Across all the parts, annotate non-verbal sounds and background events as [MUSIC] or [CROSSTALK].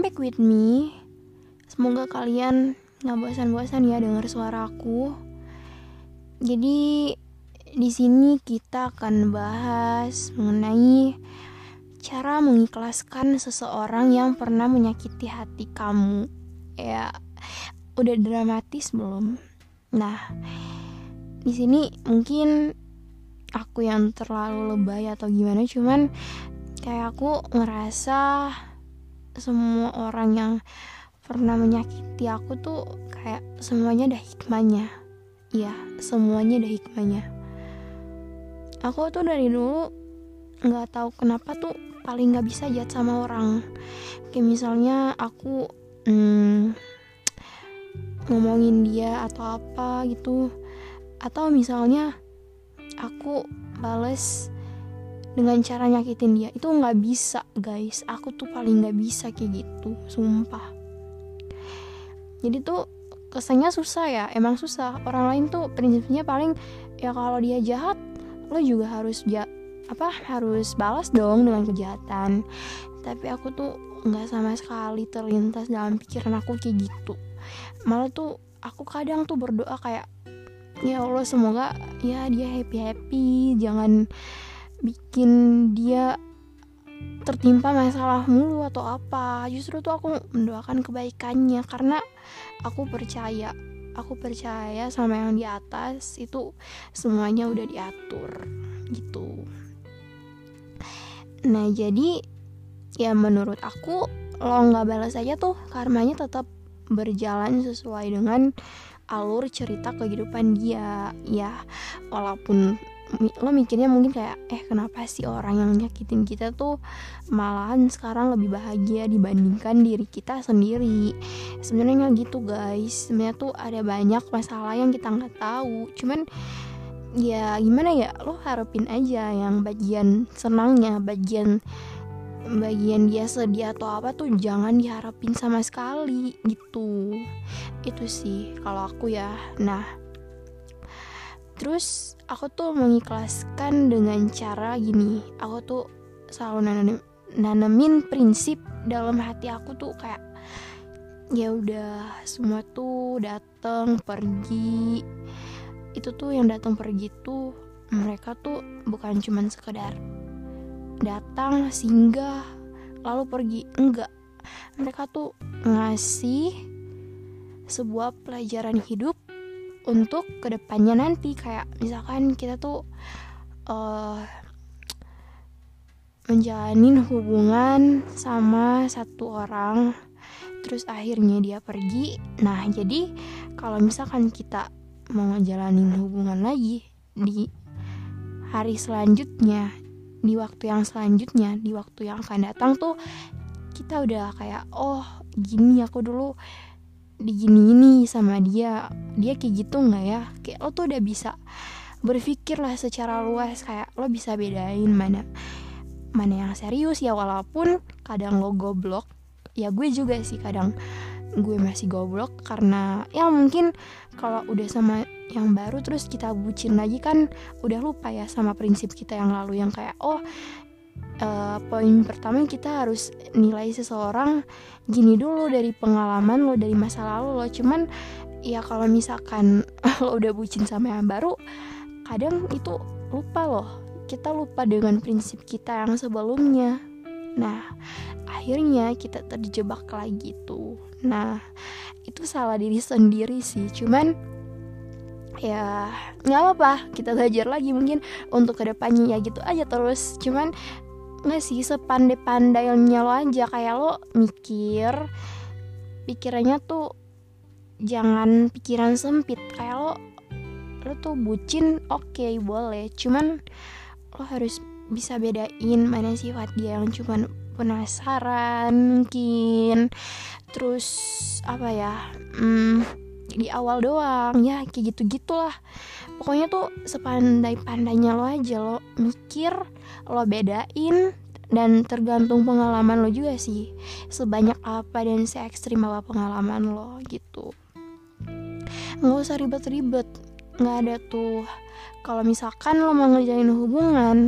stick with me. Semoga kalian nggak bosan-bosan ya dengar suaraku. Jadi di sini kita akan bahas mengenai cara mengikhlaskan seseorang yang pernah menyakiti hati kamu. Ya, udah dramatis belum? Nah, di sini mungkin aku yang terlalu lebay atau gimana, cuman kayak aku ngerasa semua orang yang pernah menyakiti aku tuh kayak semuanya ada hikmahnya. Iya, semuanya ada hikmahnya. Aku tuh dari dulu nggak tahu kenapa tuh paling nggak bisa jahat sama orang. Kayak misalnya aku hmm, ngomongin dia atau apa gitu. Atau misalnya aku bales dengan cara nyakitin dia itu nggak bisa guys. Aku tuh paling nggak bisa kayak gitu sumpah. Jadi tuh kesannya susah ya emang susah. Orang lain tuh prinsipnya paling ya kalau dia jahat lo juga harus ja apa harus balas dong dengan kejahatan. Tapi aku tuh nggak sama sekali terlintas dalam pikiran aku kayak gitu. Malah tuh aku kadang tuh berdoa kayak ya Allah semoga ya dia happy happy jangan bikin dia tertimpa masalah mulu atau apa. Justru tuh aku mendoakan kebaikannya karena aku percaya aku percaya sama yang di atas itu semuanya udah diatur gitu. Nah jadi ya menurut aku lo nggak balas aja tuh karmanya tetap berjalan sesuai dengan alur cerita kehidupan dia. Ya walaupun lo mikirnya mungkin kayak eh kenapa sih orang yang nyakitin kita tuh malahan sekarang lebih bahagia dibandingkan diri kita sendiri? Sebenarnya nggak gitu guys. Sebenarnya tuh ada banyak masalah yang kita nggak tahu. Cuman ya gimana ya lo harapin aja yang bagian senangnya bagian bagian dia sedih atau apa tuh jangan diharapin sama sekali gitu. Itu sih kalau aku ya. Nah terus aku tuh mengikhlaskan dengan cara gini. Aku tuh selalu nanem, nanemin prinsip dalam hati aku tuh kayak ya udah semua tuh datang pergi. Itu tuh yang datang pergi tuh mereka tuh bukan cuman sekedar datang singgah lalu pergi. Enggak. Mereka tuh ngasih sebuah pelajaran hidup untuk ke depannya nanti. Kayak misalkan kita tuh uh, menjalani hubungan sama satu orang terus akhirnya dia pergi. Nah jadi kalau misalkan kita mau ngejalanin hubungan lagi di hari selanjutnya di waktu yang selanjutnya di waktu yang akan datang tuh kita udah kayak oh gini aku dulu digini-ini sama dia. Dia kayak gitu nggak ya? Kayak lo tuh udah bisa berpikir lah secara luas kayak lo bisa bedain mana mana yang serius. Ya walaupun kadang lo goblok ya gue juga sih kadang gue masih goblok karena ya mungkin kalau udah sama yang baru terus kita bucin lagi kan udah lupa ya sama prinsip kita yang lalu yang kayak oh uh, poin pertama kita harus nilai seseorang gini dulu dari pengalaman lo dari masa lalu lo. Cuman ya kalau misalkan [LAUGHS] lo udah bucin sama yang baru kadang itu lupa loh. Kita lupa dengan prinsip kita yang sebelumnya. Nah akhirnya kita terjebak lagi tuh. Nah itu salah diri sendiri sih. Cuman ya nggak apa-apa kita belajar lagi mungkin untuk ke depannya ya gitu aja terus. Cuman nggak sih sepandai-pandainya lo aja. Kayak lo mikir pikirannya tuh jangan pikiran sempit. Kayak lo lo tuh bucin oke okay, boleh. Cuman lo harus bisa bedain mana sifat dia yang cuman penasaran mungkin. Terus apa ya hmm, di awal doang. Ya kayak gitu gitulah pokoknya tuh sepandai-pandainya lo aja lo mikir lo bedain dan tergantung pengalaman lo juga sih. Sebanyak apa dan se ekstrim apa pengalaman lo gitu. Nggak usah ribet-ribet. Nggak ada tuh kalau misalkan lo mau ngejalin hubungan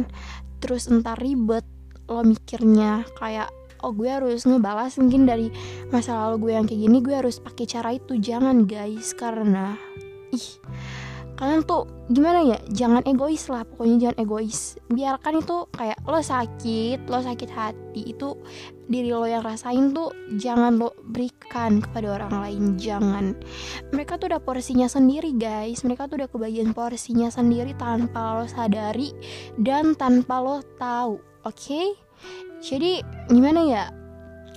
terus entar ribet lo mikirnya kayak oh gue harus ngebalas mungkin dari masa lalu gue yang kayak gini gue harus pakai cara itu. Jangan guys karena ih kalian tuh gimana ya? Jangan egois lah pokoknya jangan egois. Biarkan itu kayak lo sakit lo sakit hati itu diri lo yang rasain tuh jangan lo berikan kepada orang lain. Jangan. Mereka tuh udah porsinya sendiri guys. Mereka tuh udah kebagian porsinya sendiri tanpa lo sadari dan tanpa lo tahu oke? okay? Jadi gimana ya?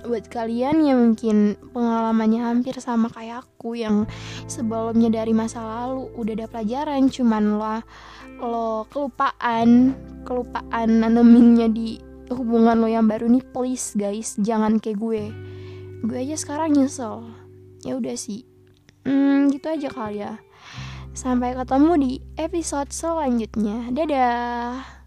Buat kalian yang mungkin pengalamannya hampir sama kayak aku yang sebelumnya dari masa lalu udah ada pelajaran cuman lo lo kelupaan kelupaan naneminnya di hubungan lo yang baru nih please guys jangan kayak gue. Gue aja sekarang nyesel. Ya udah sih. Hmm, gitu aja kali ya. Sampai ketemu di episode selanjutnya. Dadah